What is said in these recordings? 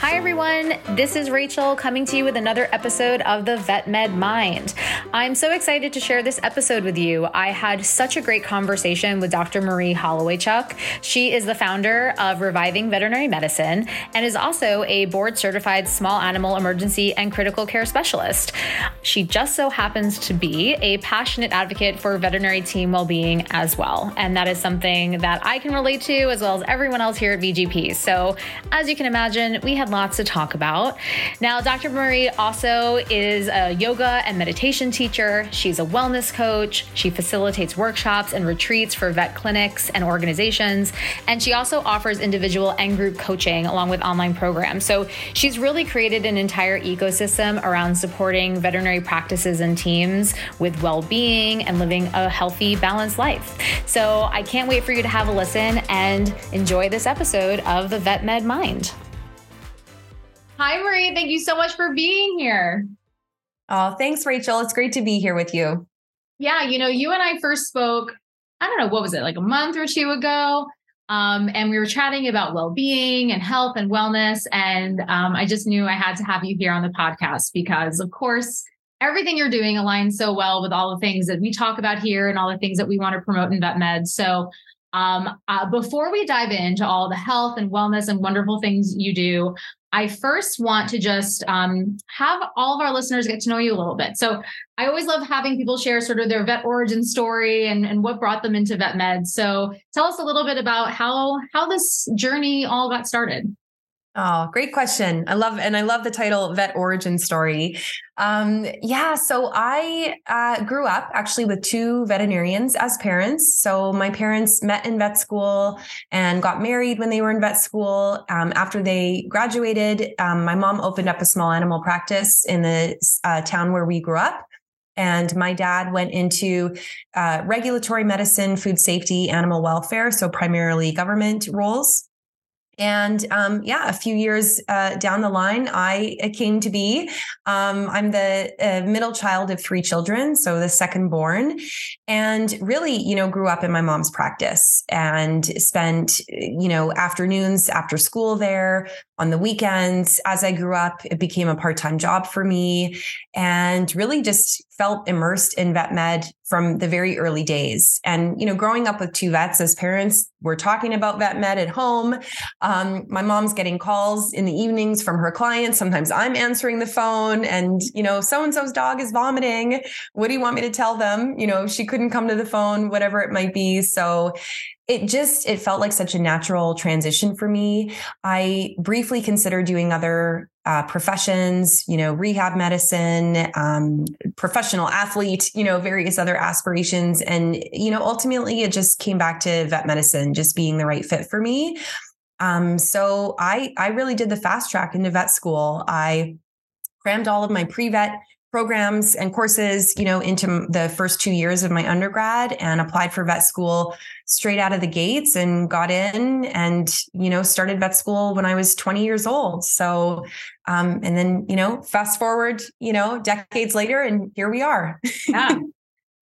Hi, everyone. This is Rachel coming to you with another episode of the Vet Med Mind. I'm so excited to share this episode with you. I had such a great conversation with Dr. Marie Holowaychuk. She is the founder of Reviving Veterinary Medicine and is also a board certified small animal emergency and critical care specialist. She just so happens to be a passionate advocate for veterinary team well being as well. And that is something that I can relate to as well as everyone else here at VGP. So, as you can imagine, we lots to talk about. Now, Dr. Marie also is a yoga and meditation teacher. She's a wellness coach. She facilitates workshops and retreats for vet clinics and organizations. And she also offers individual and group coaching along with online programs. So she's really created an entire ecosystem around supporting veterinary practices and teams with well being and living a healthy, balanced life. So I can't wait for you to have a listen and enjoy this episode of the Vet Med Mind. Hi, Marie. Thank you so much for being here. Oh, thanks, Rachel. It's great to be here with you. Yeah, you know, you and I first spoke, I don't know, what was it, like a month or two ago? Um, and we were chatting about well-being and health and wellness. And um, I just knew I had to have you here on the podcast because, of course, everything you're doing aligns so well with all the things that we talk about here and all the things that we want to promote in vet med. So um, uh, before we dive into all the health and wellness and wonderful things you do, I first want to just um, have all of our listeners get to know you a little bit. So I always love having people share sort of their vet origin story and, and what brought them into vet med. So tell us a little bit about how how this journey all got started. Oh, great question. I love, and I love the title Vet Origin Story. Um, yeah, so I uh, grew up actually with two veterinarians as parents. So my parents met in vet school and got married when they were in vet school. Um, after they graduated, um, my mom opened up a small animal practice in the uh, town where we grew up. And my dad went into uh, regulatory medicine, food safety, animal welfare, so primarily government roles. And um, yeah, a few years uh, down the line, I came to be. Um, I'm the uh, middle child of three children, so the second born, and really, you know, grew up in my mom's practice and spent, you know, afternoons after school there on the weekends. As I grew up, it became a part time job for me, and really just felt immersed in vet med from the very early days. And, you know, growing up with two vets as parents, we're talking about vet med at home. Um, my mom's getting calls in the evenings from her clients. Sometimes I'm answering the phone and, you know, so and so's dog is vomiting. What do you want me to tell them? You know, she couldn't come to the phone, whatever it might be. So it just it felt like such a natural transition for me i briefly considered doing other uh, professions you know rehab medicine um, professional athlete you know various other aspirations. And you know ultimately it just came back to vet medicine just being the right fit for me. Um, so i i really did the fast track into vet school. I crammed all of my pre-vet programs and courses, you know, into the first two years of my undergrad and applied for vet school straight out of the gates and got in and, you know, started vet school when I was 20 years old. So, um, and then, you know, fast forward, you know, decades later and here we are. yeah.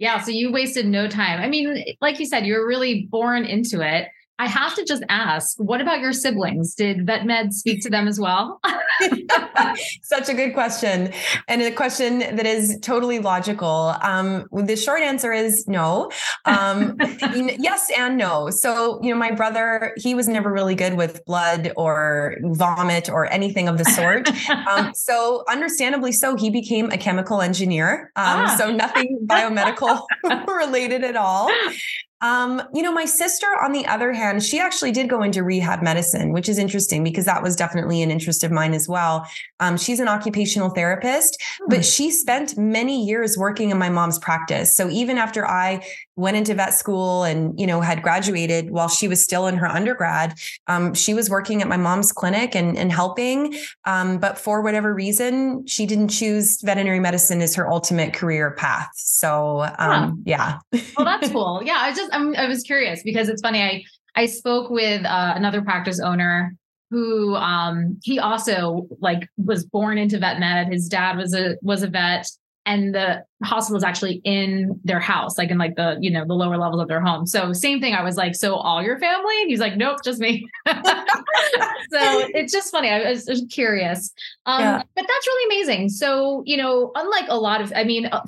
Yeah. So you wasted no time. I mean, like you said, you were really born into it. I have to just ask, what about your siblings? Did vet med speak to them as well? Such a good question. And a question that is totally logical. Um, the short answer is no. Um, yes and no. So, you know, my brother, he was never really good with blood or vomit or anything of the sort. Um, so, understandably so, he became a chemical engineer. Um, ah. So, nothing biomedical related at all. Um, you know, my sister, on the other hand, she actually did go into rehab medicine, which is interesting because that was definitely an interest of mine as well. Um, she's an occupational therapist, hmm. but she spent many years working in my mom's practice. So even after I went into vet school and, you know, had graduated while she was still in her undergrad, um, she was working at my mom's clinic and, and helping. Um, but for whatever reason, she didn't choose veterinary medicine as her ultimate career path. So, um, yeah. well, that's cool. Yeah. I just, I'm, I was curious because it's funny. I I spoke with uh, another practice owner who um, he also like was born into vet med. His dad was a was a vet, and the hospital is actually in their house, like in like the, you know, the lower levels of their home. So same thing. I was like, so all your family? And he's like, nope, just me. so it's just funny. I was just curious. Um, yeah. but that's really amazing. So, you know, unlike a lot of, I mean, uh,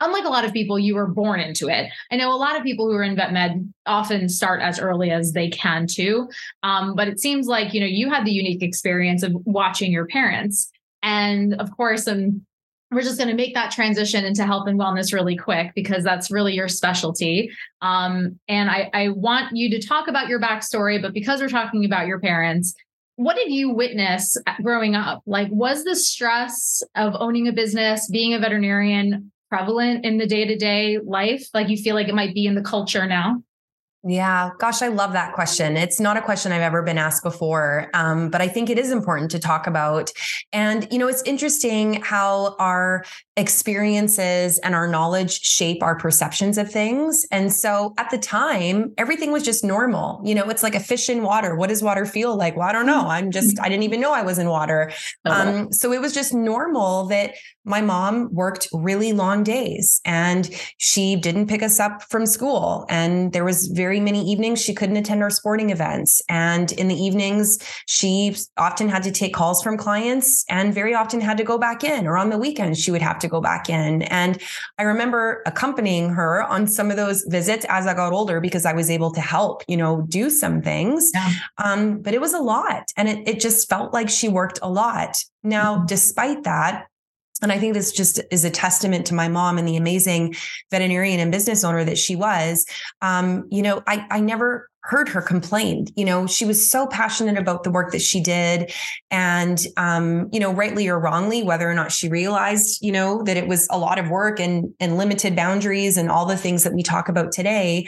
unlike a lot of people, you were born into it. I know a lot of people who are in vet med often start as early as they can too. Um, but it seems like, you know, you had the unique experience of watching your parents. And of course, and we're just going to make that transition into health and wellness really quick because that's really your specialty. Um, and I, I want you to talk about your backstory, but because we're talking about your parents, what did you witness growing up? Like, was the stress of owning a business, being a veterinarian, prevalent in the day to day life? Like, you feel like it might be in the culture now? Yeah, gosh, I love that question. It's not a question I've ever been asked before, um, but I think it is important to talk about. And, you know, it's interesting how our experiences and our knowledge shape our perceptions of things. And so at the time, everything was just normal. You know, it's like a fish in water. What does water feel like? Well, I don't know. I'm just, I didn't even know I was in water. Um, so it was just normal that my mom worked really long days and she didn't pick us up from school. And there was very many evenings she couldn't attend our sporting events. And in the evenings, she often had to take calls from clients and very often had to go back in, or on the weekends, she would have to go back in. And I remember accompanying her on some of those visits as I got older because I was able to help, you know, do some things. Yeah. Um, but it was a lot. And it, it just felt like she worked a lot. Now, mm-hmm. despite that, and I think this just is a testament to my mom and the amazing veterinarian and business owner that she was. Um, you know, I, I never heard her complain. You know, she was so passionate about the work that she did. And, um, you know, rightly or wrongly, whether or not she realized, you know, that it was a lot of work and, and limited boundaries and all the things that we talk about today,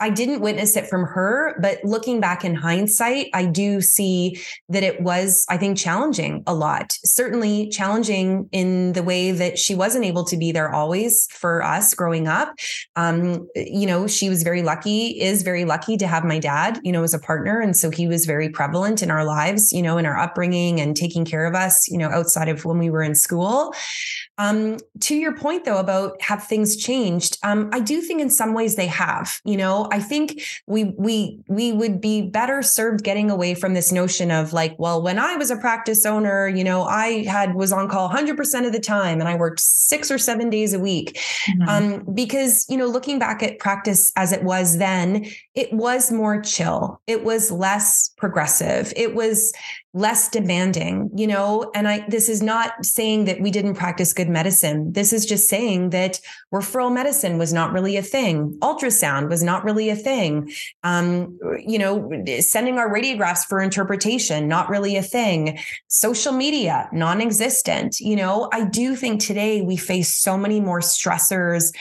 I didn't witness it from her, but looking back in hindsight, I do see that it was, I think, challenging a lot. Certainly challenging in the way that she wasn't able to be there always for us growing up. Um, you know, she was very lucky, is very lucky to have my dad, you know, as a partner. And so he was very prevalent in our lives, you know, in our upbringing and taking care of us, you know, outside of when we were in school. Um, to your point, though, about have things changed? Um, I do think in some ways they have. You know, I think we we we would be better served getting away from this notion of like, well, when I was a practice owner, you know, I had was on call 100% of the time, and I worked six or seven days a week. Mm-hmm. Um, because you know, looking back at practice as it was then, it was more chill. It was less progressive. It was less demanding, you know, and I this is not saying that we didn't practice good medicine. This is just saying that referral medicine was not really a thing. Ultrasound was not really a thing. Um, you know, sending our radiographs for interpretation, not really a thing. Social media, non-existent. You know, I do think today we face so many more stressors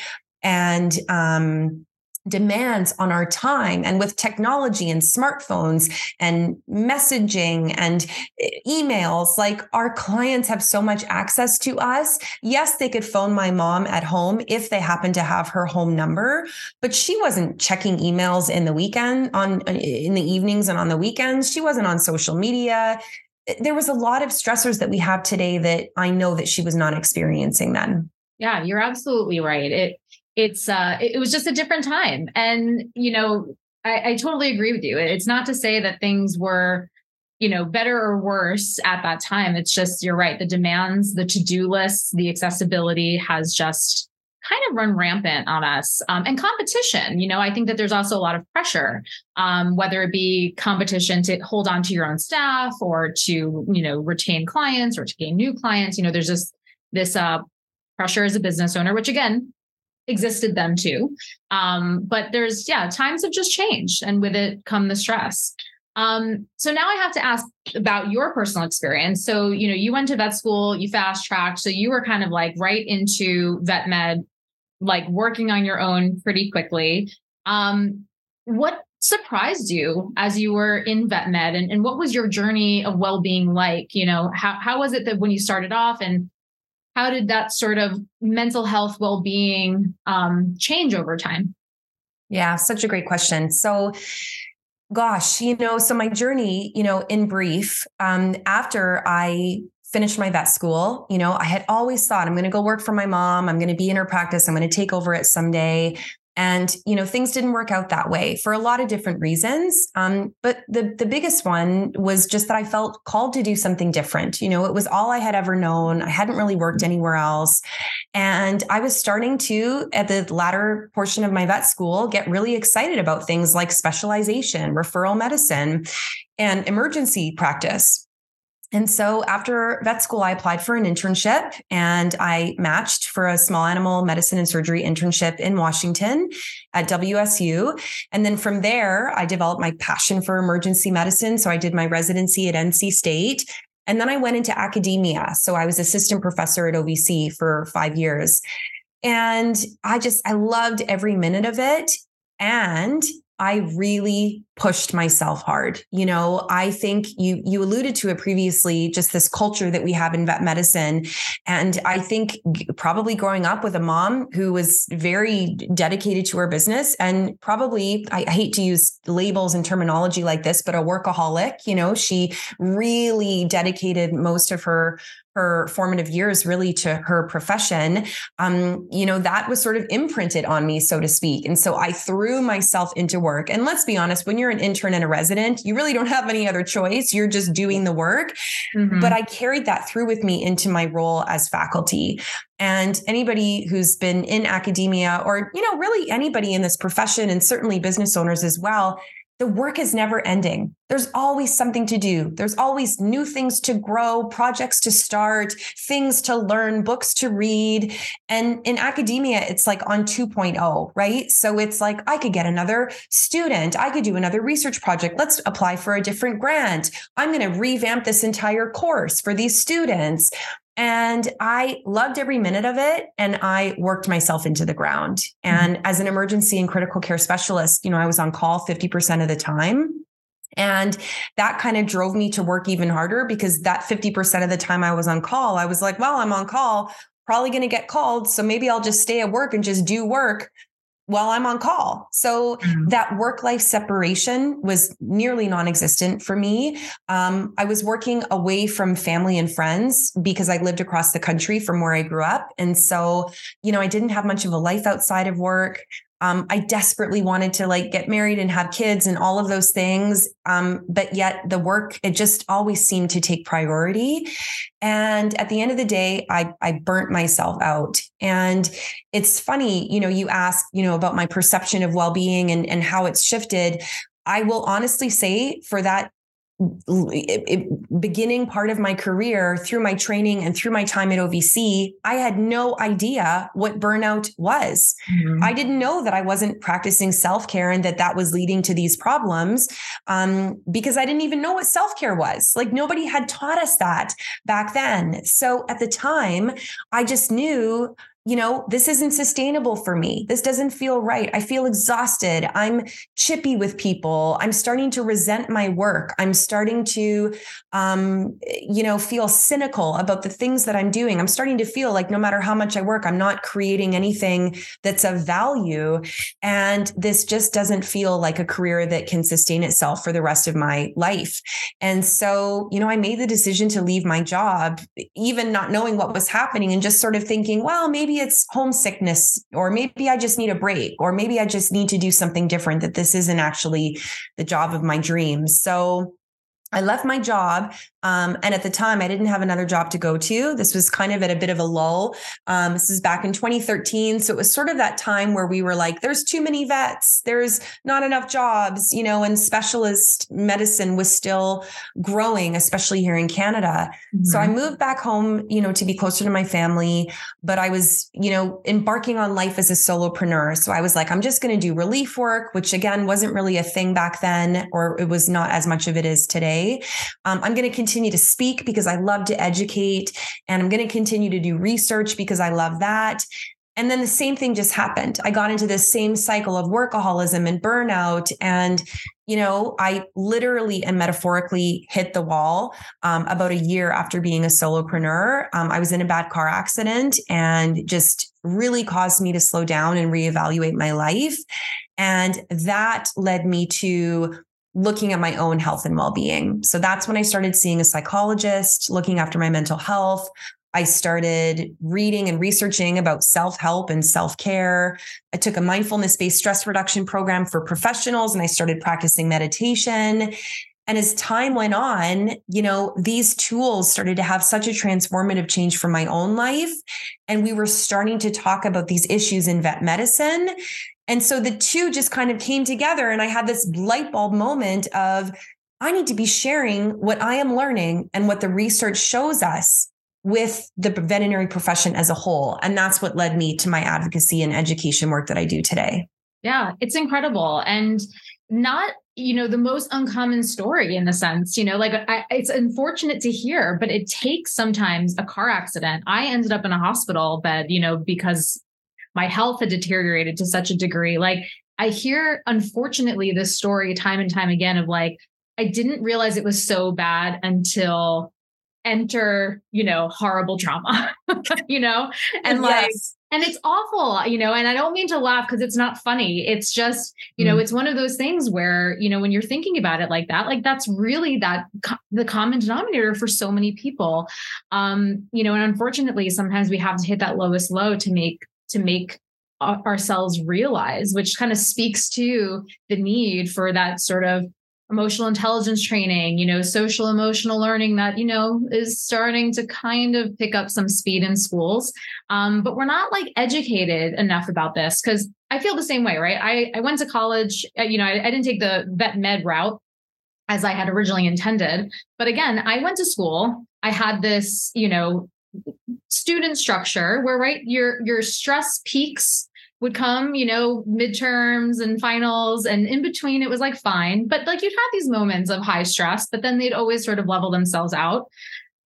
and um demands on our time and with technology and smartphones and messaging and eh, emails like our clients have so much access to us. Yes they could phone my mom at home if they happen to have her home number but she wasn't checking emails in the weekend on eh, in the evenings and on the weekends. She wasn't on social media. Eh, there was a lot of stressors that we have today that i know that she was not experiencing then. Yeah you're absolutely right. It it's uh it, was just a different time. And you know I, I totally agree with you. It's not to say that things were you know better or worse at that time. It's just you're right the demands the to-do lists the accessibility has just kind of run rampant on us. Um, and competition you know i think that there's also a lot of pressure um, whether it be competition to hold on to your own staff or to you know retain clients or to gain new clients. You know there's just this uh, pressure as a business owner which again existed then too. Um, but there's, yeah, times have just changed and with it come the stress. Um, so now I have to ask about your personal experience. So, you know, you went to vet school, you fast tracked. So you were kind of like right into vet med, like working on your own pretty quickly. Um, what surprised you as you were in vet med and, and what was your journey of well-being like? You know, how, how was it that when you started off and how did that sort of mental health well-being um, change over time yeah such a great question so gosh you know so my journey you know in brief um, after i finished my vet school. You know, I had always thought I'm going to go work for my mom. I'm going to be in her practice. I'm going to take over it someday. And you know, things didn't work out that way for a lot of different reasons. Um, but the the biggest one was just that I felt called to do something different. You know, it was all I had ever known. I hadn't really worked anywhere else, and I was starting to, at the latter portion of my vet school, get really excited about things like specialization, referral medicine, and emergency practice. And so after vet school, I applied for an internship and I matched for a small animal medicine and surgery internship in Washington at WSU. And then from there, I developed my passion for emergency medicine. So I did my residency at NC State. And then I went into academia. So I was assistant professor at OVC for five years. And I just, I loved every minute of it. And I really pushed myself hard. You know, I think you you alluded to it previously just this culture that we have in vet medicine and I think probably growing up with a mom who was very dedicated to her business and probably I, hate to use labels and terminology like this but a workaholic, you know, she really dedicated most of her her formative years really to her profession um, you know that was sort of imprinted on me so to speak. And so i threw myself into work. And let's be honest when you're an intern and a resident you really don't have any other choice. You're just doing the work. Mm-hmm. but i carried that through with me into my role as faculty. And anybody who's been in academia or you know really anybody in this profession and certainly business owners as well the work is never ending. There's always something to do. There's always new things to grow, projects to start, things to learn, books to read. And in academia, it's like on 2.0, right? So it's like, I could get another student. I could do another research project. Let's apply for a different grant. I'm going to revamp this entire course for these students. And I loved every minute of it. And I worked myself into the ground. Mm-hmm. And mm-hmm. as an emergency and critical care specialist, you know, I was on call 50% of the time. And that kind of drove me to work even harder because that 50% of the time I was on call, I was like, well, I'm on call, probably going to get called. So maybe I'll just stay at work and just do work while I'm on call. So mm-hmm. that work life separation was nearly non existent for me. Um, I was working away from family and friends because I lived across the country from where I grew up. And so, you know, I didn't have much of a life outside of work. Um, I desperately wanted to like get married and have kids and all of those things. Um, but yet the work, it just always seemed to take priority. And at the end of the day, I, I burnt myself out. And it's funny, you know, you ask, you know, about my perception of well-being and, and how it's shifted. I will honestly say for that it, it, beginning part of my career through my training and through my time at OVC, I had no idea what burnout was. Mm-hmm. I didn't know that I wasn't practicing self care and that that was leading to these problems um, because I didn't even know what self care was. Like nobody had taught us that back then. So at the time, I just knew you know, this isn't sustainable for me. This doesn't feel right. I feel exhausted. I'm chippy with people. I'm starting to resent my work. I'm starting to, um, you know, feel cynical about the things that I'm doing. I'm starting to feel like no matter how much I work, I'm not creating anything that's of value. And this just doesn't feel like a career that can sustain itself for the rest of my life. And so, you know, I made the decision to leave my job, even not knowing what was happening and just sort of thinking, well, maybe it's homesickness, or maybe I just need a break, or maybe I just need to do something different, that this isn't actually the job of my dreams. So I left my job um, and at the time, I didn't have another job to go to. This was kind of at a bit of a lull. Um, this is back in 2013. So it was sort of that time where we were like, there's too many vets, there's not enough jobs, you know, and specialist medicine was still growing, especially here in Canada. Mm-hmm. So I mm-hmm. moved back home, you know, to be closer to my family. But I was, you know, embarking on life as a solopreneur. So I was like, I'm just going to do relief work, which again wasn't really a thing back then, or it was not as much of it is today. Um, I'm going to continue continue to speak because I love to educate and I'm going to continue to do research because I love that. And then the same thing just happened. I got into this same cycle of workaholism and burnout. And, you know, I literally and metaphorically hit the wall um, about a year after being a solopreneur. Um, I was in a bad car accident and just really caused me to slow down and reevaluate my life. And that led me to looking at my own health and well-being. So that's when I started seeing a psychologist, looking after my mental health. I started reading and researching about self help and self care. I took a mindfulness based stress reduction program for professionals and I started practicing meditation. And as time went on, you know, these tools started to have such a transformative change for my own life. And we were starting to talk about these issues in vet medicine. And so the two just kind of came together. And I had this light bulb moment of, I need to be sharing what I am learning and what the research shows us with the veterinary profession as a whole. And that's what led me to my advocacy and education work that I do today. Yeah, it's incredible. And not you know the most uncommon story in the sense you know like I, it's unfortunate to hear but it takes sometimes a car accident. I ended up in a hospital bed you know because my health had deteriorated to such a degree. Like i hear unfortunately this story time and time again of like i didn't realize it was so bad until enter you know horrible trauma you know? And yes. like and it's awful you know and i don't mean to laugh because it's not funny it's just you know mm. it's one of those things where you know when you're thinking about it like that like that's really that co- the common denominator for so many people um you know and unfortunately sometimes we have to hit that lowest low to make to make ourselves realize which kind of speaks to the need for that sort of emotional intelligence training, you know, social emotional learning that, you know, is starting to kind of pick up some speed in schools. Um, but we're not like educated enough about this because I feel the same way, right? I, I went to college, uh, you know, I, I didn't take the vet med route as I had originally intended. But again, I went to school. I had this, you know, student structure where right your your stress peaks would come, you know, midterms and finals. And in between, it was like fine. But like you'd have these moments of high stress, but then they'd always sort of level themselves out.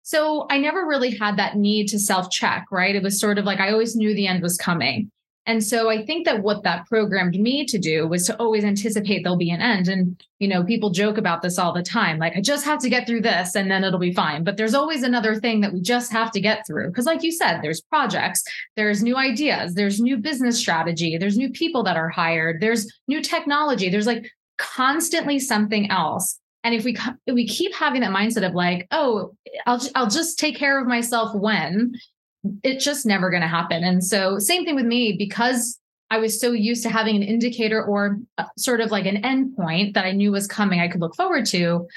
So I never really had that need to self check, right? It was sort of like I always knew the end was coming. And so I think that what that programmed me to do was to always anticipate there'll be an end. And, you know, people joke about this all the time. Like, I just have to get through this and then it'll be fine. But there's always another thing that we just have to get through. Cause like you said, there's projects, there's new ideas, there's new business strategy, there's new people that are hired, there's new technology, there's like constantly something else. And if we if we keep having that mindset of like, oh, I'll I'll just take care of myself when, it's just never going to happen. And so, same thing with me, because I was so used to having an indicator or sort of like an endpoint that I knew was coming, I could look forward to.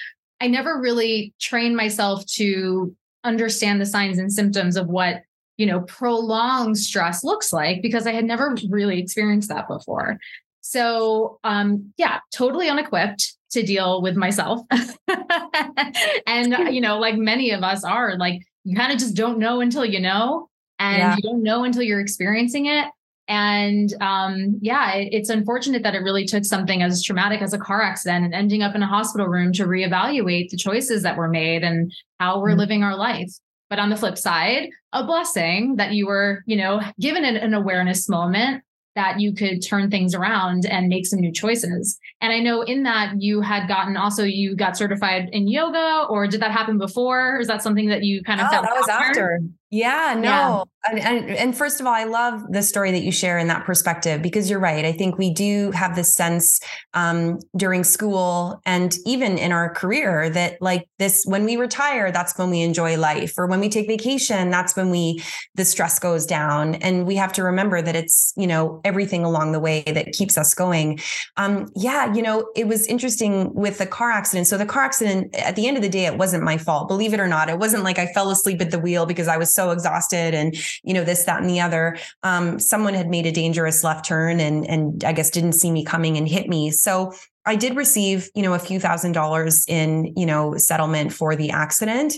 I never really trained myself to understand the signs and symptoms of what you know prolonged stress looks like because I had never really experienced that before. So, um, yeah, totally unequipped to deal with myself. and, you know, like many of us are, like, you kind of just don't know until you know and yeah. you don't know until you're experiencing it and um, yeah it, it's unfortunate that it really took something as traumatic as a car accident and ending up in a hospital room to reevaluate the choices that were made and how we're mm-hmm. living our life but on the flip side a blessing that you were you know given an, an awareness moment that you could turn things around and make some new choices. And I know in that you had gotten also you got certified in yoga, or did that happen before? Is that something that you kind of oh, that was after? after. Yeah, no. Yeah. And, and, and first of all, I love the story that you share in that perspective because you're right. I think we do have this sense um, during school and even in our career that like this when we retire, that's when we enjoy life, or when we take vacation, that's when we the stress goes down. And we have to remember that it's you know everything along the way that keeps us going. Um, yeah, you know, it was interesting with the car accident. So the car accident at the end of the day, it wasn't my fault. Believe it or not, it wasn't like I fell asleep at the wheel because I was so exhausted and you know this that and the other um, someone had made a dangerous left turn and and i guess didn't see me coming and hit me so i did receive you know a few thousand dollars in you know settlement for the accident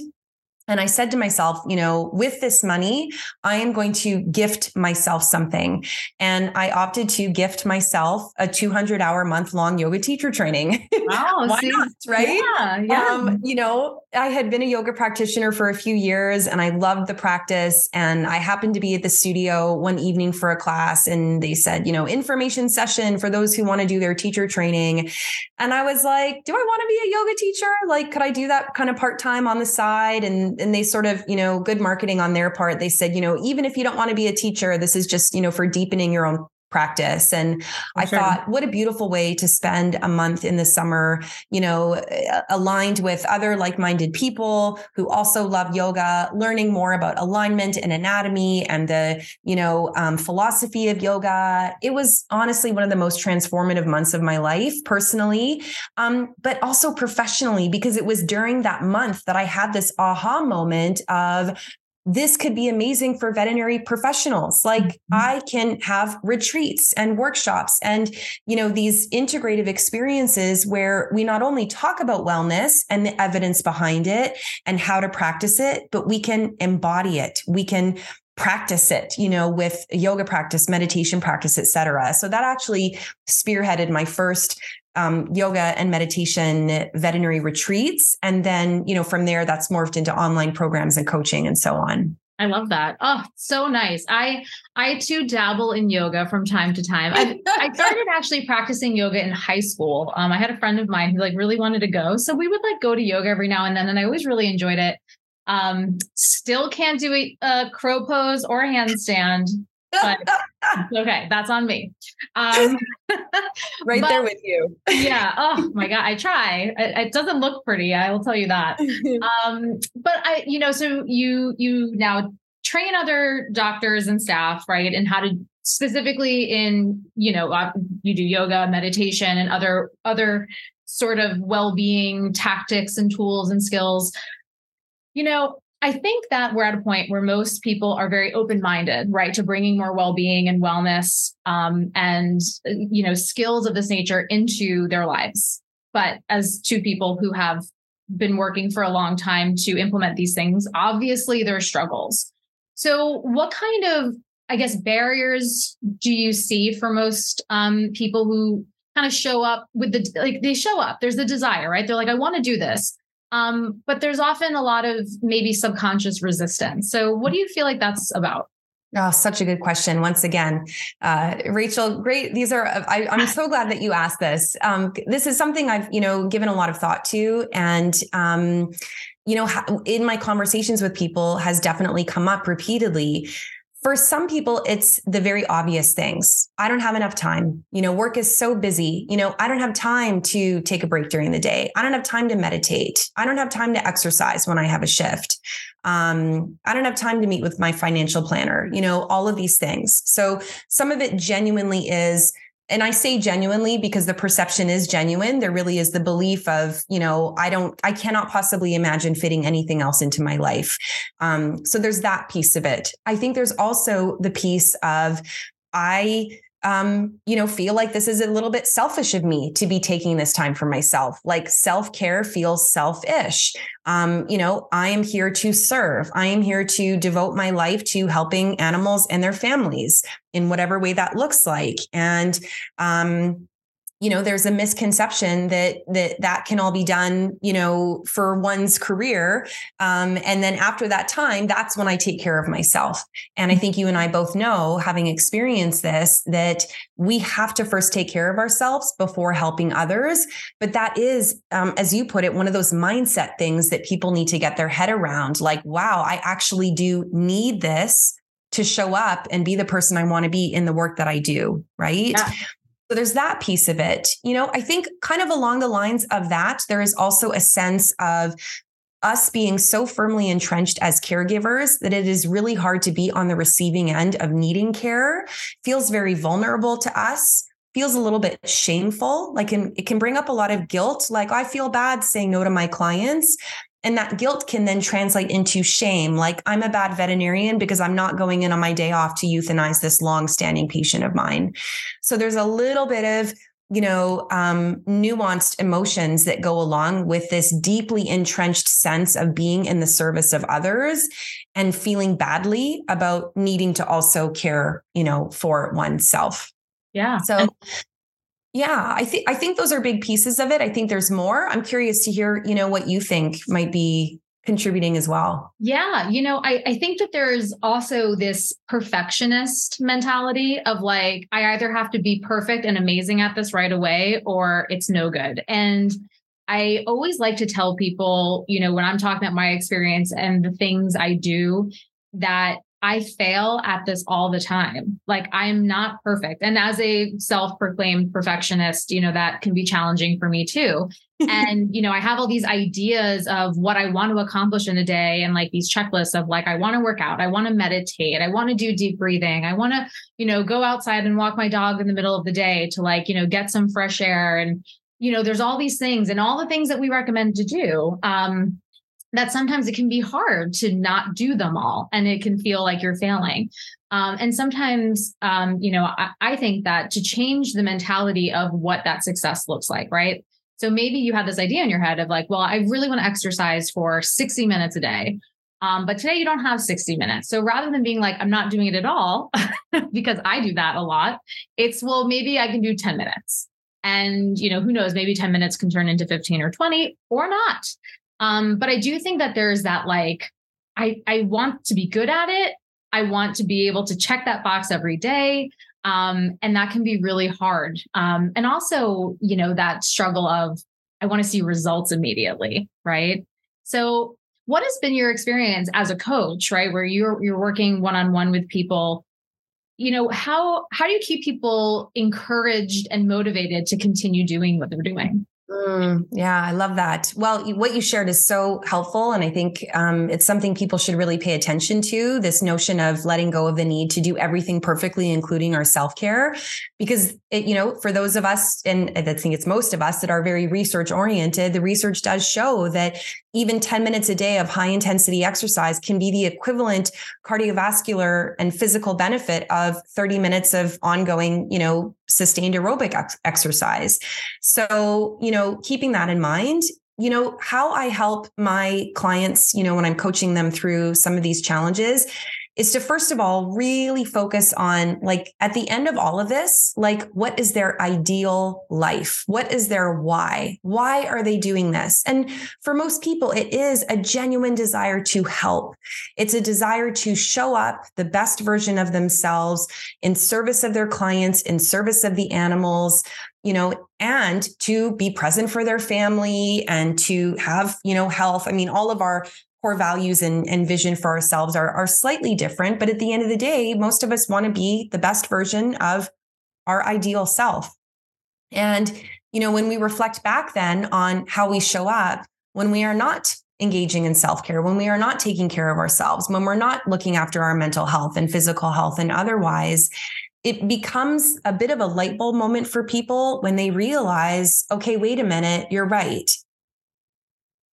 and I said to myself, you know, with this money, I am going to gift myself something. And I opted to gift myself a 200 hour month long yoga teacher training. Wow. Why see, not? Right. Yeah. yeah. Um, you know, I had been a yoga practitioner for a few years and I loved the practice. And I happened to be at the studio one evening for a class and they said, you know, information session for those who want to do their teacher training. And I was like, do I want to be a yoga teacher? Like, could I do that kind of part time on the side? And and they sort of, you know, good marketing on their part. They said, you know, even if you don't want to be a teacher, this is just, you know, for deepening your own practice. And I sure. thought, what a beautiful way to spend a month in the summer, you know, aligned with other like minded people who also love yoga, learning more about alignment and anatomy and the, you know, um, philosophy of yoga. It was honestly one of the most transformative months of my life personally, um, but also professionally, because it was during that month that I had this aha moment of this could be amazing for veterinary professionals. Like mm-hmm. i can have retreats and workshops and you know these integrative experiences where we not only talk about wellness and the evidence behind it and how to practice it but we can embody it. We can practice it you know with yoga practice meditation practice etc so that actually spearheaded my first um, yoga and meditation veterinary retreats. And then, you know, from there, that's morphed into online programs and coaching and so on. I love that. Oh, so nice. I I too dabble in yoga from time to time. I, I started actually practicing yoga in high school. Um, I had a friend of mine who like really wanted to go, so we would like go to yoga every now and then, and I always really enjoyed it. Um, still can't do a, a crow pose or a handstand, but okay, that's on me. Um, right but, there with you. yeah. Oh my God. I try. It, it, doesn't look pretty. I will tell you that. Um, but I, you know, so you, you now train other doctors and staff, right? And how to specifically in, you know, you do yoga, meditation and other, other sort of well-being tactics and tools and skills. You know, I think that we're at a point where most people are very open-minded, right, to bringing more well-being and wellness um, and you know skills of this nature into their lives. But as two people who have been working for a long time to implement these things, obviously there are struggles. So, what kind of, I guess, barriers do you see for most um, people who kind of show up with the like they show up? There's the desire, right? They're like, I want to do this um, but there's often a lot of maybe subconscious resistance. So, what do you feel like that's about? Oh, such a good question. Once again, uh, Rachel, great. These are, I, am so glad that you asked this. Um, this is something I've, you know, given a lot of thought to. And, um, you know, in my conversations with people has definitely come up repeatedly for some people, it's the very obvious things. I don't have enough time. You know, work is so busy. You know, I don't have time to take a break during the day. I don't have time to meditate. I don't have time to exercise when I have a shift. Um, I don't have time to meet with my financial planner, you know, all of these things. So some of it genuinely is and I say genuinely because the perception is genuine. There really is the belief of, you know, I don't, I cannot possibly imagine fitting anything else into my life. Um, so there's that piece of it. I think there's also the piece of, I um, you know, feel like this is a little bit selfish of me to be taking this time for myself. Like self care feels selfish. Um, you know, I am here to serve. I am here to devote my life to helping animals and their families in whatever way that looks like. And, um, you know there's a misconception that that that can all be done you know for one's career um, and then after that time that's when i take care of myself and i think you and i both know having experienced this that we have to first take care of ourselves before helping others but that is um, as you put it one of those mindset things that people need to get their head around like wow i actually do need this to show up and be the person I want to be in the work that I do. Right. Yeah. So there's that piece of it. You know, I think kind of along the lines of that, there is also a sense of us being so firmly entrenched as caregivers that it is really hard to be on the receiving end of needing care, feels very vulnerable to us. Feels a little bit shameful. Like it can bring up a lot of guilt. Like i feel bad saying no to my clients and that guilt can then translate into shame. Like, I'm a bad veterinarian because I'm not going in on my day off to euthanize this long-standing patient of mine. So there's a little bit of you know, um, nuanced emotions that go along with this deeply entrenched sense of being in the service of others and feeling badly about needing to also care, you know, for oneself. Yeah. So yeah, I think I think those are big pieces of it. I think there's more. I'm curious to hear, you know, what you think might be contributing as well. Yeah, you know, I, I think that there's also this perfectionist mentality of like, I either have to be perfect and amazing at this right away or it's no good. And I always like to tell people, you know, when I'm talking about my experience and the things I do, that I fail at this all the time. Like I'm not perfect. And as a self-proclaimed perfectionist, you know, that can be challenging for me too. and, you know, I have all these ideas of what I want to accomplish in a day and like these checklists of like, I want to work out, I want to meditate, I want to do deep breathing, I want to, you know, go outside and walk my dog in the middle of the day to like, you know, get some fresh air. And, you know, there's all these things and all the things that we recommend to do. Um, that sometimes it can be hard to not do them all and it can feel like you're failing. Um, and sometimes, um, you know, I, I think that to change the mentality of what that success looks like, right? So maybe you have this idea in your head of like, well, I really want to exercise for 60 minutes a day. Um, but today you don't have 60 minutes. So rather than being like, I'm not doing it at all, because I do that a lot, it's, well, maybe I can do 10 minutes. And, you know, who knows, maybe 10 minutes can turn into 15 or 20 or not. Um, but I do think that there's that like, I, I want to be good at it. I want to be able to check that box every day. Um, and that can be really hard. Um, and also, you know, that struggle of, I want to see results immediately, right? So, what has been your experience as a coach, right, where you're you're working one on one with people? You know, how how do you keep people encouraged and motivated to continue doing what they're doing? Mm, yeah, I love that. Well, what you shared is so helpful. And I think um, it's something people should really pay attention to this notion of letting go of the need to do everything perfectly, including our self care. Because, it, you know, for those of us, and I think it's most of us that are very research oriented, the research does show that even 10 minutes a day of high intensity exercise can be the equivalent cardiovascular and physical benefit of 30 minutes of ongoing, you know, sustained aerobic ex- exercise. So, you know, keeping that in mind, you know, how I help my clients, you know, when I'm coaching them through some of these challenges is to first of all really focus on like at the end of all of this like what is their ideal life? What is their why? Why are they doing this? And for most people it is a genuine desire to help. It's a desire to show up the best version of themselves in service of their clients in service of the animals you know and to be present for their family and to have you know health. I mean all of our core values and, and vision for ourselves are, are slightly different. But at the end of the day, most of us want to be the best version of our ideal self. And, you know, when we reflect back then on how we show up, when we are not engaging in self care, when we are not taking care of ourselves, when we're not looking after our mental health and physical health and otherwise, it becomes a bit of a light bulb moment for people when they realize, okay, wait a minute, you're right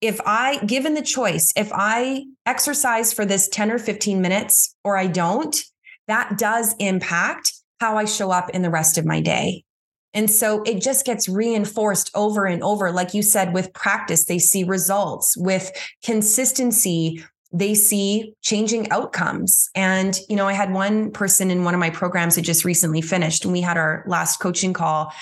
if I, given the choice, if I exercise for this 10 or 15 minutes or I don't, that does impact how I show up in the rest of my day. And so it just gets reinforced over and over. Like you said, with practice, they see results. With consistency, they see changing outcomes. And, you know, I had one person in one of my programs that just recently finished, and we had our last coaching call.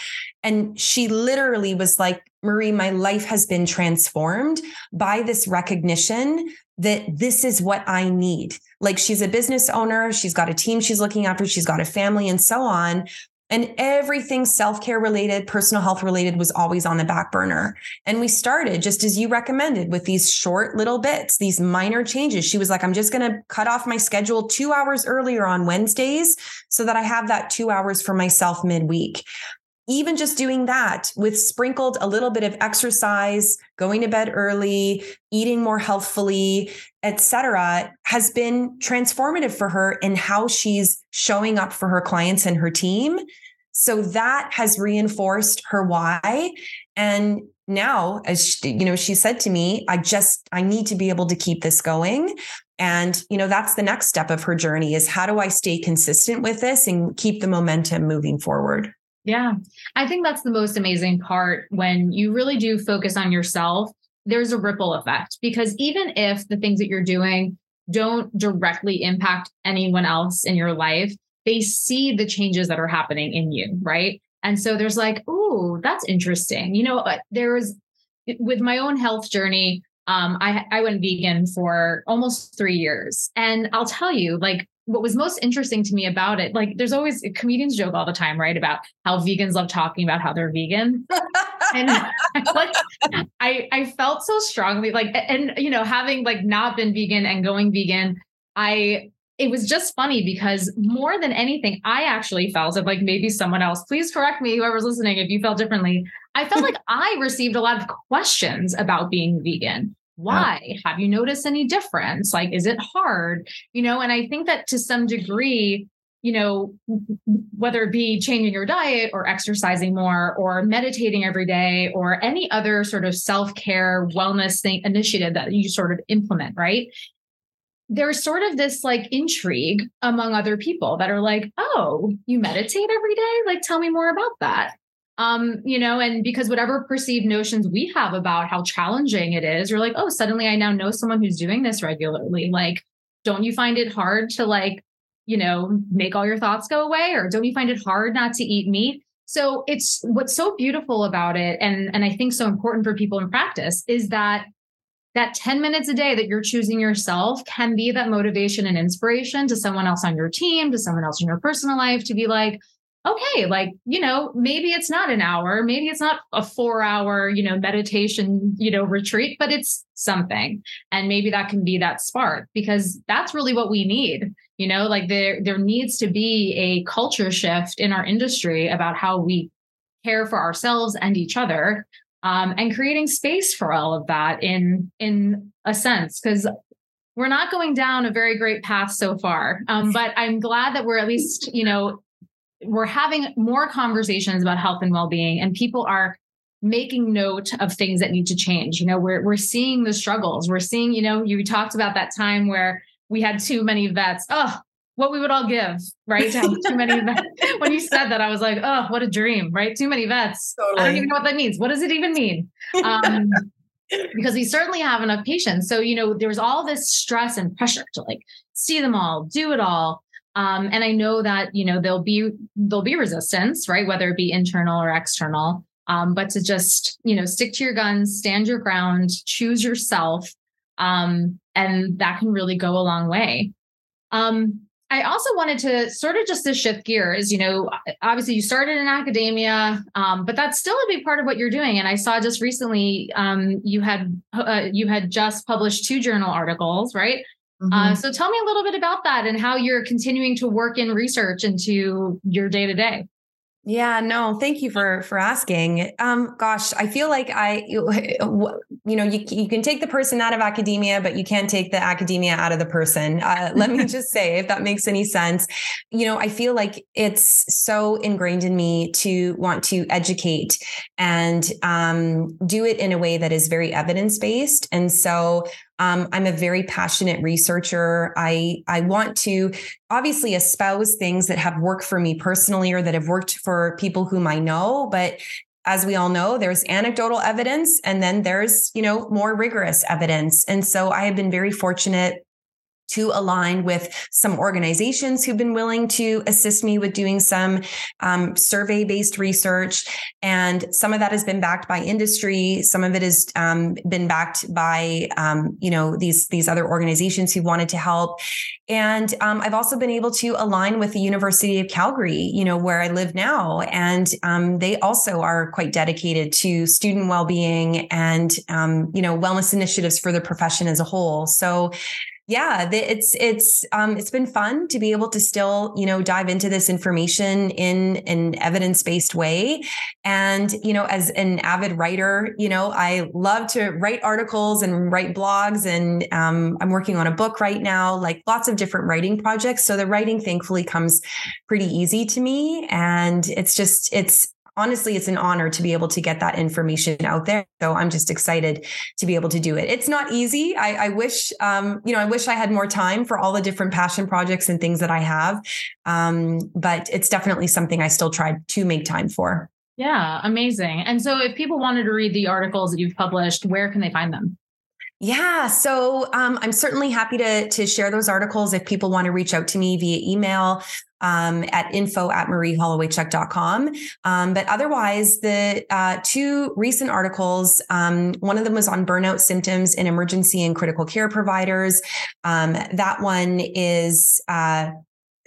And she literally was like, Marie, my life has been transformed by this recognition that this is what I need. Like she's a business owner, she's got a team she's looking after, she's got a family, and so on. And everything self care related, personal health related was always on the back burner. And we started just as you recommended with these short little bits, these minor changes. She was like, I'm just going to cut off my schedule two hours earlier on Wednesdays so that I have that two hours for myself midweek even just doing that with sprinkled a little bit of exercise going to bed early eating more healthfully etc has been transformative for her in how she's showing up for her clients and her team so that has reinforced her why and now as she, you know she said to me i just i need to be able to keep this going and you know that's the next step of her journey is how do i stay consistent with this and keep the momentum moving forward yeah. I think that's the most amazing part when you really do focus on yourself. There's a ripple effect because even if the things that you're doing don't directly impact anyone else in your life, they see the changes that are happening in you, right? And so there's like, oh, that's interesting. You know, uh, there's with my own health journey, um, I I went vegan for almost three years, and I'll tell you, like what was most interesting to me about it, like there's always comedians joke all the time, right? About how vegans love talking about how they're vegan. and like I I felt so strongly like and you know, having like not been vegan and going vegan, I it was just funny because more than anything, I actually felt of like maybe someone else, please correct me, whoever's listening, if you felt differently. I felt like I received a lot of questions about being vegan. Why? Have you noticed any difference? Like, is it hard? You know, and I think that to some degree, you know, whether it be changing your diet or exercising more or meditating every day or any other sort of self care wellness thing initiative that you sort of implement, right? There's sort of this like intrigue among other people that are like, oh, you meditate every day? Like, tell me more about that. Um, you know, and because whatever perceived notions we have about how challenging it is, you're like, oh, suddenly I now know someone who's doing this regularly. Like, don't you find it hard to like you know, make all your thoughts go away? Or don't you find it hard not to eat meat? So it's what's so beautiful about it, and, and I think so important for people in practice is that that 10 minutes a day that you're choosing yourself can be that motivation and inspiration to someone else on your team, to someone else in your personal life to be like, okay, like, you know, maybe it's not an hour, maybe it's not a four hour, you know, meditation, you know, retreat, but it's something. And maybe that can be that spark because that's really what we need you know like there there needs to be a culture shift in our industry about how we care for ourselves and each other um, and creating space for all of that in in a sense because we're not going down a very great path so far. Um, but i'm glad that we're at least you know we're having more conversations about health and well-being and people are making note of things that need to change. You know we're, we're seeing the struggles. We're seeing you know you talked about that time where we had too many vets. Oh, what we would all give, right? To have too many vets. When you said that, I was like, oh, what a dream, right? Too many vets. Totally. I don't even know what that means. What does it even mean? Um, because we certainly have enough patients. So, you know, there's all this stress and pressure to like see them all, do it all. Um, and I know that, you know, there'll be there'll be resistance, right? Whether it be internal or external. Um, but to just, you know, stick to your guns, stand your ground, choose yourself, um, and that can really go a long way. Um, I also wanted to sort of just to shift gears. You know, obviously you started in academia, um, but that's still a big part of what you're doing. And I saw just recently um, you had uh, you had just published two journal articles, right? Uh, mm-hmm. Uh, so tell me a little bit about that and how you're continuing to work in research into your day to day. Yeah, no, thank you for for asking. Um, gosh, I feel like I, you, know, you you can take the person out of academia, but you can't take the academia out of the person. Uh, let me just say, if that makes any sense, you know, I feel like it's so ingrained in me to want to educate and um, do it in a way that is very evidence based, and so um, I'm a very passionate researcher. I I want to obviously espouse things that have worked for me personally or that have worked for people whom I know, but as we all know there's anecdotal evidence and then there's you know more rigorous evidence and so i have been very fortunate to align with some organizations who've been willing to assist me with doing some um, survey based research. And some of that has been backed by industry. Some of it has um, been backed by, um, you know, these, these other organizations who wanted to help. And um, I've also been able to align with the University of Calgary, you know, where I live now. And um, they also are quite dedicated to student well being and, um, you know, wellness initiatives for the profession as a whole. So yeah it's it's um it's been fun to be able to still you know dive into this information in an evidence-based way. And you know as an avid writer you know i love to write articles and write blogs and um, i'm working on a book right now like lots of different writing projects. So the writing thankfully comes pretty easy to me. And it's just it's honestly, it's an honor to be able to get that information out there. So I'm just excited to be able to do it. It's not easy. I, I wish, um, you know, I wish I had more time for all the different passion projects and things that I have. Um, but it's definitely something I still try to make time for. Yeah, amazing. And so if people wanted to read the articles that you've published, where can they find them? Yeah, so um, I'm certainly happy to to share those articles if people want to reach out to me via email um, at info at marieholowaychuk.com. Um, but otherwise, the uh, two recent articles, um, one of them was on burnout symptoms in emergency and critical care providers. Um, that one is uh,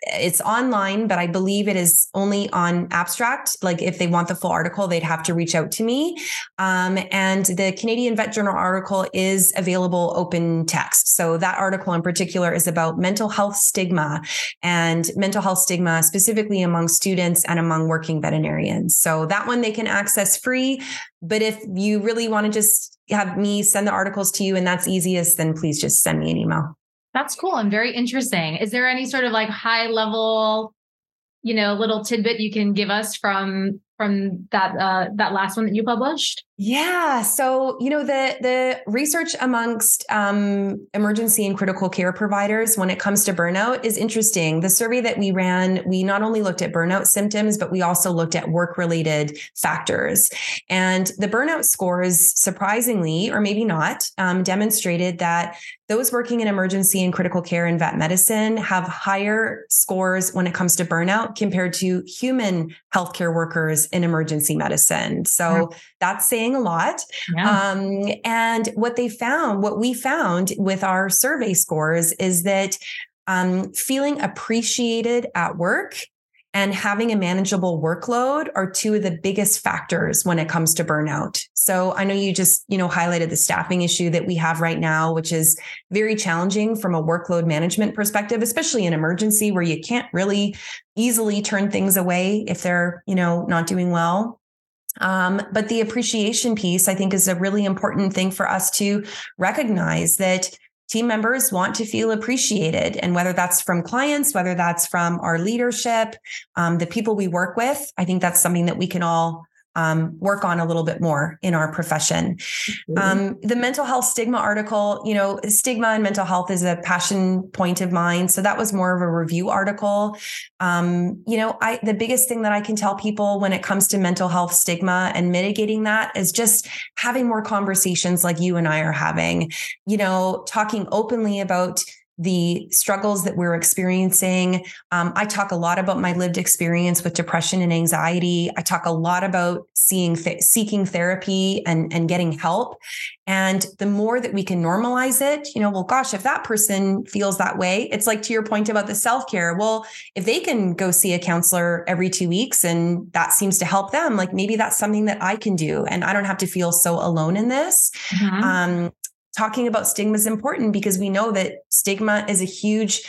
it's online, but I believe it is only on abstract. Like if they want the full article, they'd have to reach out to me. Um, and the Canadian Vet Journal article is available open text. So that article in particular is about mental health stigma and mental health stigma specifically among students and among working veterinarians. So that one they can access free. But if you really want to just have me send the articles to you and that's easiest, then please just send me an email. That's cool and very interesting. Is there any sort of like high level, you know, little tidbit you can give us from from that uh, that last one that you published? Yeah. So, you know, the the research amongst um, emergency and critical care providers when it comes to burnout is interesting. The survey that we ran, we not only looked at burnout symptoms, but we also looked at work related factors. And the burnout scores, surprisingly, or maybe not, um, demonstrated that those working in emergency and critical care and vet medicine have higher scores when it comes to burnout compared to human healthcare workers in emergency medicine. So yeah. That's saying a lot. Yeah. Um, and what they found, what we found with our survey scores is that um, feeling appreciated at work and having a manageable workload are two of the biggest factors when it comes to burnout. So I know you just, you know, highlighted the staffing issue that we have right now, which is very challenging from a workload management perspective, especially in emergency where you can't really easily turn things away if they're, you know, not doing well. Um, but the appreciation piece, I think, is a really important thing for us to recognize that team members want to feel appreciated. And whether that's from clients, whether that's from our leadership, um, the people we work with, I think that's something that we can all um, work on a little bit more in our profession. Mm-hmm. Um, the mental health stigma article, you know, stigma and mental health is a passion point of mine. So that was more of a review article. Um, you know, I the biggest thing that I can tell people when it comes to mental health stigma and mitigating that is just having more conversations like you and I are having. You know, talking openly about the struggles that we're experiencing. Um, I talk a lot about my lived experience with depression and anxiety. I talk a lot about seeing th- seeking therapy and and getting help. And the more that we can normalize it, you know, well, gosh, if that person feels that way, it's like to your point about the self care. Well, if they can go see a counselor every two weeks and that seems to help them, like maybe that's something that I can do, and I don't have to feel so alone in this. Mm-hmm. Um, talking about stigma is important because we know that stigma is a huge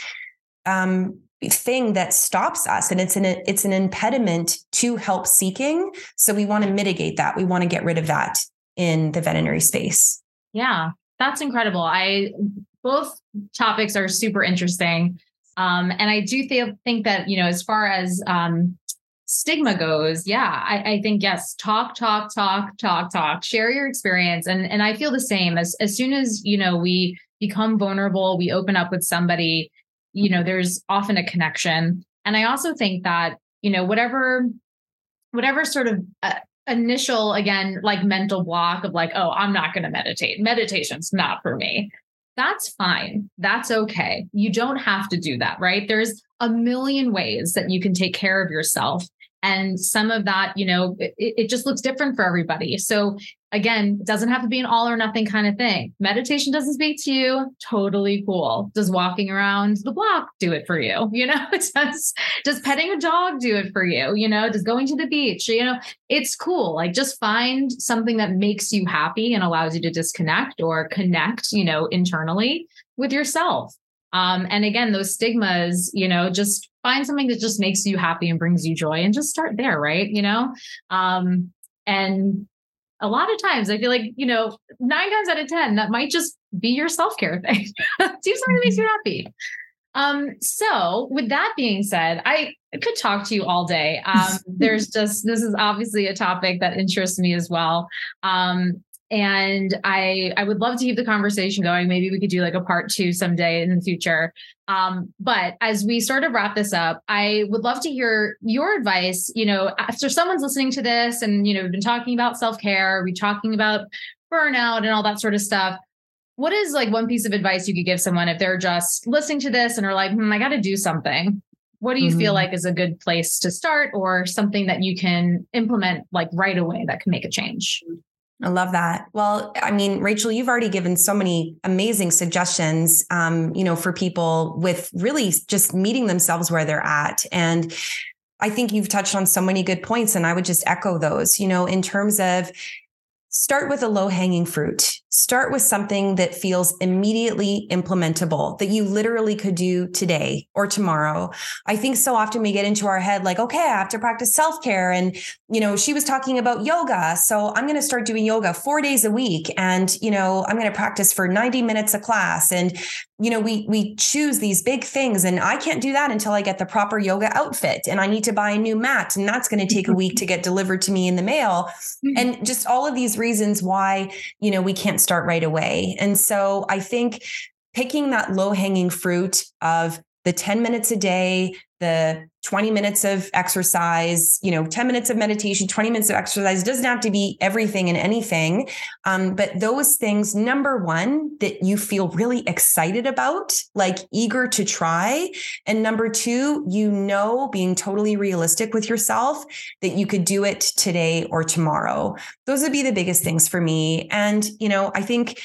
um, thing that stops us and it's an it's an impediment to help seeking. So we want to mitigate that. We want to get rid of that in the veterinary space. Yeah that's incredible. I both topics are super interesting. Um, and i do th- think that you know as far as um, stigma goes, yeah, I, I, think yes, talk, talk, talk, talk, talk, share your experience. And and I feel the same. As as soon as you know we become vulnerable, we open up with somebody, you know, there's often a connection. And I also think that, you know, whatever, whatever sort of uh, initial, again, like mental block of like, oh, I'm not going to meditate. Meditation's not for me. That's fine. That's okay. You don't have to do that, right? There's a million ways that you can take care of yourself and some of that you know it, it, just looks different for everybody. So again it doesn't have to be an all or nothing kind of thing. Meditation doesn't speak to you. Totally cool. Does walking around the block do it for you? You know does does petting a dog do it for you? You know does going to the beach you know it's cool. Like just find something that makes you happy and allows you to disconnect or connect you know internally with yourself um, and again, those stigmas, you know, just find something that just makes you happy and brings you joy and just start there, right? You know? Um, and a lot of times I feel like, you know, nine times out of 10, that might just be your self care thing. Do something that makes you mm-hmm. happy. Um, so with that being said, I could talk to you all day. Um, there's just, this is obviously a topic that interests me as well. Um, and i i would love to keep the conversation going. Maybe we could do like a part two someday in the future. Um, but as we sort of wrap this up i would love to hear your advice you know after someone's listening to this and you know we've been talking about self-care we talking about burnout and all that sort of stuff. What is like one piece of advice you could give someone if they're just listening to this and are like hmm, i got to do something. What do you mm-hmm. feel like is a good place to start or something that you can implement like right away that can make a change I love that. Well, I mean, Rachel, you've already given so many amazing suggestions, um, you know, for people with really just meeting themselves where they're at. And I think you've touched on so many good points, and I would just echo those, you know, in terms of start with a low hanging fruit. Start with something that feels immediately implementable that you literally could do today or tomorrow. I think so often we get into our head like, okay, I have to practice self care. And, you know, she was talking about yoga. So I'm going to start doing yoga four days a week. And, you know, I'm going to practice for 90 minutes a class. And, you know, we, we choose these big things and I can't do that until I get the proper yoga outfit and I need to buy a new mat and that's going to take a week to get delivered to me in the mail. Mm-hmm. And just all of these reasons why, you know, we can't start right away. And so I think picking that low hanging fruit of the 10 minutes a day, the 20 minutes of exercise, you know, 10 minutes of meditation, 20 minutes of exercise doesn't have to be everything and anything. Um, but those things, number one, that you feel really excited about, like eager to try. And number two, you know, being totally realistic with yourself that you could do it today or tomorrow. Those would be the biggest things for me. And, you know, I think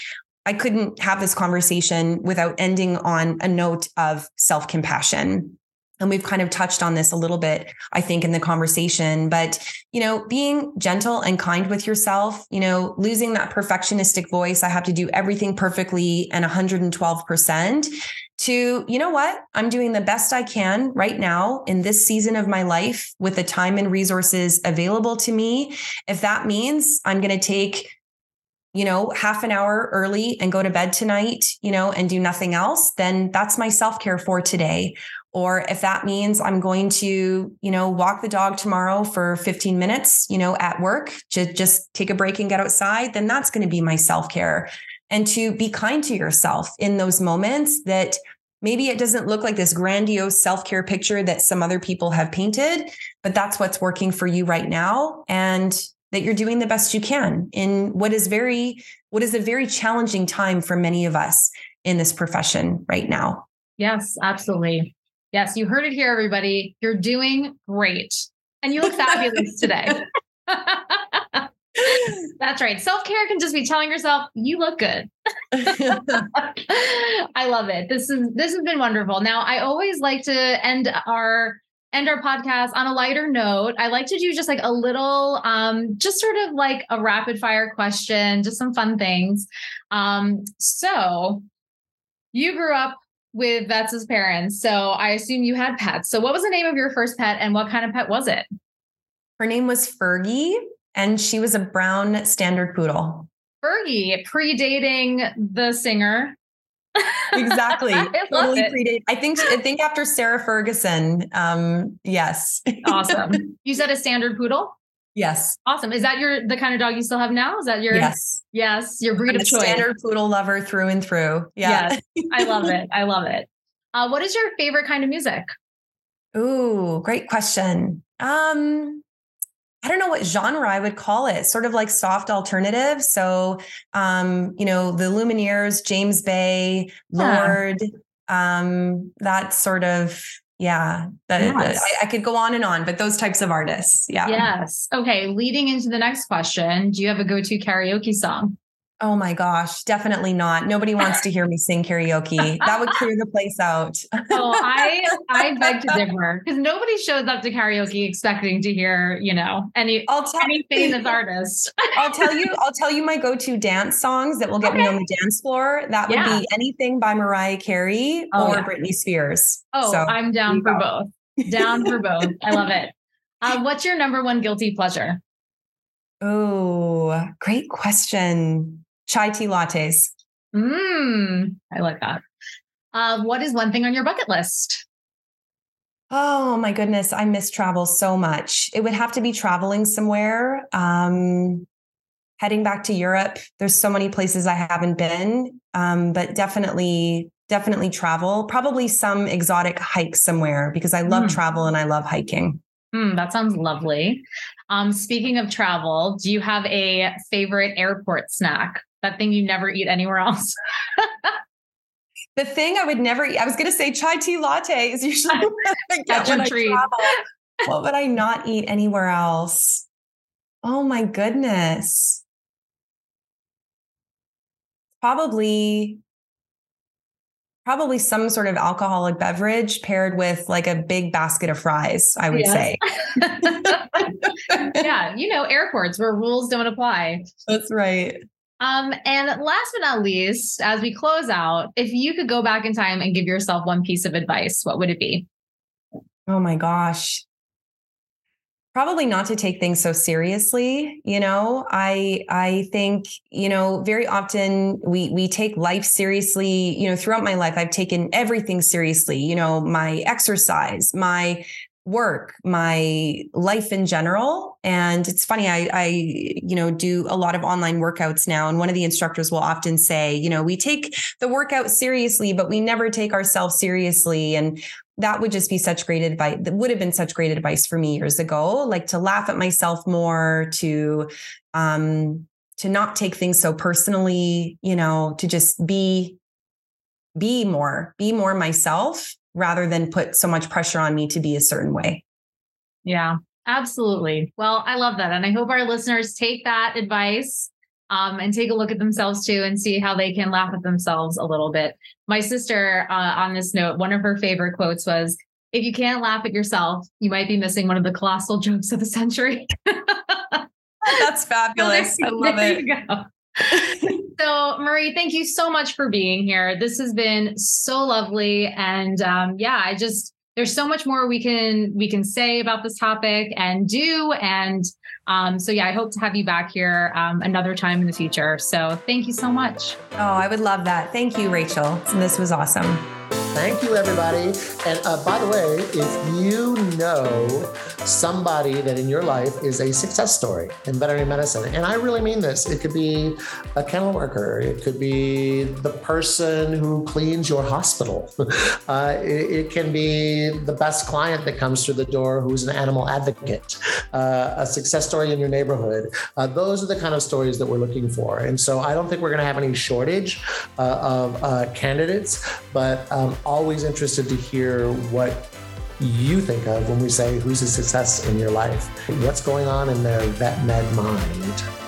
I couldn't have this conversation without ending on a note of self compassion. And we've kind of touched on this a little bit, I think, in the conversation. But, you know, being gentle and kind with yourself, you know, losing that perfectionistic voice, I have to do everything perfectly and 112%, to, you know what, I'm doing the best I can right now in this season of my life with the time and resources available to me. If that means I'm going to take you know, half an hour early and go to bed tonight, you know, and do nothing else, then that's my self care for today. Or if that means I'm going to, you know, walk the dog tomorrow for 15 minutes, you know, at work, to just take a break and get outside, then that's going to be my self care. And to be kind to yourself in those moments that maybe it doesn't look like this grandiose self care picture that some other people have painted, but that's what's working for you right now. And that you're doing the best you can in what is very what is a very challenging time for many of us in this profession right now. Yes, absolutely. Yes, you heard it here everybody. You're doing great. And you look fabulous today. That's right. Self care can just be telling yourself you look good. I love it. This is this has been wonderful. Now, I always like to end our end our podcast on a lighter note. I like to do just like a little, um, just sort of like a rapid fire question, just some fun things. Um, so you grew up with vets as parents. So I assume you had pets. So what was the name of your first pet and what kind of pet was it? Her name was Fergie and she was a brown standard poodle. Fergie, predating the singer exactly. I totally predate. I think I think after Sarah Ferguson. Um, yes. awesome. You said a standard poodle? Yes. Awesome. Is that your the kind of dog you still have now? Is that your yes? Yes, your breed I'm of choice. Standard poodle lover through and through. Yeah. Yes. I love it. I love it. Uh, what is your favorite kind of music? Ooh, great question. Um, I don't know what genre I would call it, sort of like soft alternative. So, um, you know, the Lumineers, James Bay, Lorde, yeah. um, that sort of, yeah, the, yes. I, I, could go on and on, but those types of artists. Yeah. Yes. Okay. Leading into the next question, do you have a go to karaoke song? Oh my gosh, definitely not. Nobody wants to hear me sing karaoke. That would clear the place out. oh, I I beg to differ because nobody shows up to karaoke expecting to hear, you know, any I'll tell any famous artist. I'll tell you, I'll tell you my go-to dance songs that will get okay. me on the dance floor. That would yeah. be anything by Mariah Carey oh, or yeah. Britney Spears. Oh, so, I'm down for go. both. Down for both. I love it. Uh, what's your number one guilty pleasure? Oh, great question chai tea lattes. Mmm, I like that. Uh, what is one thing on your bucket list? Oh my goodness, I miss travel so much. It would have to be traveling somewhere. Um, heading back to Europe. There's so many places I haven't been, um, but definitely, definitely travel. Probably some exotic hike somewhere because I love mm. travel and I love hiking. Mm, that sounds lovely. Um, speaking of travel, do you have a favorite airport snack? That thing you never eat anywhere else? the thing I would never eat, I was going to say chai tea latte is usually That's your treat. What would I not eat anywhere else? Oh my goodness. probably probably some sort of alcoholic beverage paired with like a big basket of fries, I would yes. say. yeah, you know, airports where rules don't apply. That's right. Um, and last but not least, as we close out, if you could go back in time and give yourself one piece of advice, what would it be? Oh my gosh probably not to take things so seriously you know i i think you know very often we we take life seriously you know throughout my life i've taken everything seriously you know my exercise my work my life in general. And it's funny i i you know do a lot of online workouts now and one of the instructors will often say you know we take the workout seriously but we never take ourselves seriously. And that would just be such great advice that would have been such great advice for me years ago like to laugh at myself more to um to not take things so personally you know to just be be more be more myself rather than put so much pressure on me to be a certain way yeah absolutely well i love that and i hope our listeners take that advice um, and take a look at themselves too and see how they can laugh at themselves a little bit. My sister, uh, on this note, one of her favorite quotes was, if you can't laugh at yourself, you might be missing one of the colossal jokes of the century. That's fabulous. I love it. so marie thank you so much for being here this has been so lovely and um, yeah i just there's so much more we can we can say about this topic and do and um, so yeah, I hope to have you back here um, another time in the future. So thank you so much. Oh, I would love that. Thank you, Rachel. This was awesome. Thank you, everybody. And uh, by the way, if you know somebody that in your life is a success story in veterinary medicine, and I really mean this, it could be a kennel worker, it could be the person who cleans your hospital, uh, it, it, can be the best client that comes through the door who's an animal advocate, uh, a success story in your neighborhood. Uh, those are the kind of stories that we're looking for. And so I don't think we're going to have any shortage uh, of uh, candidates, but I'm always interested to hear what you think of when we say who's a success in your life. What's going on in their vet med mind?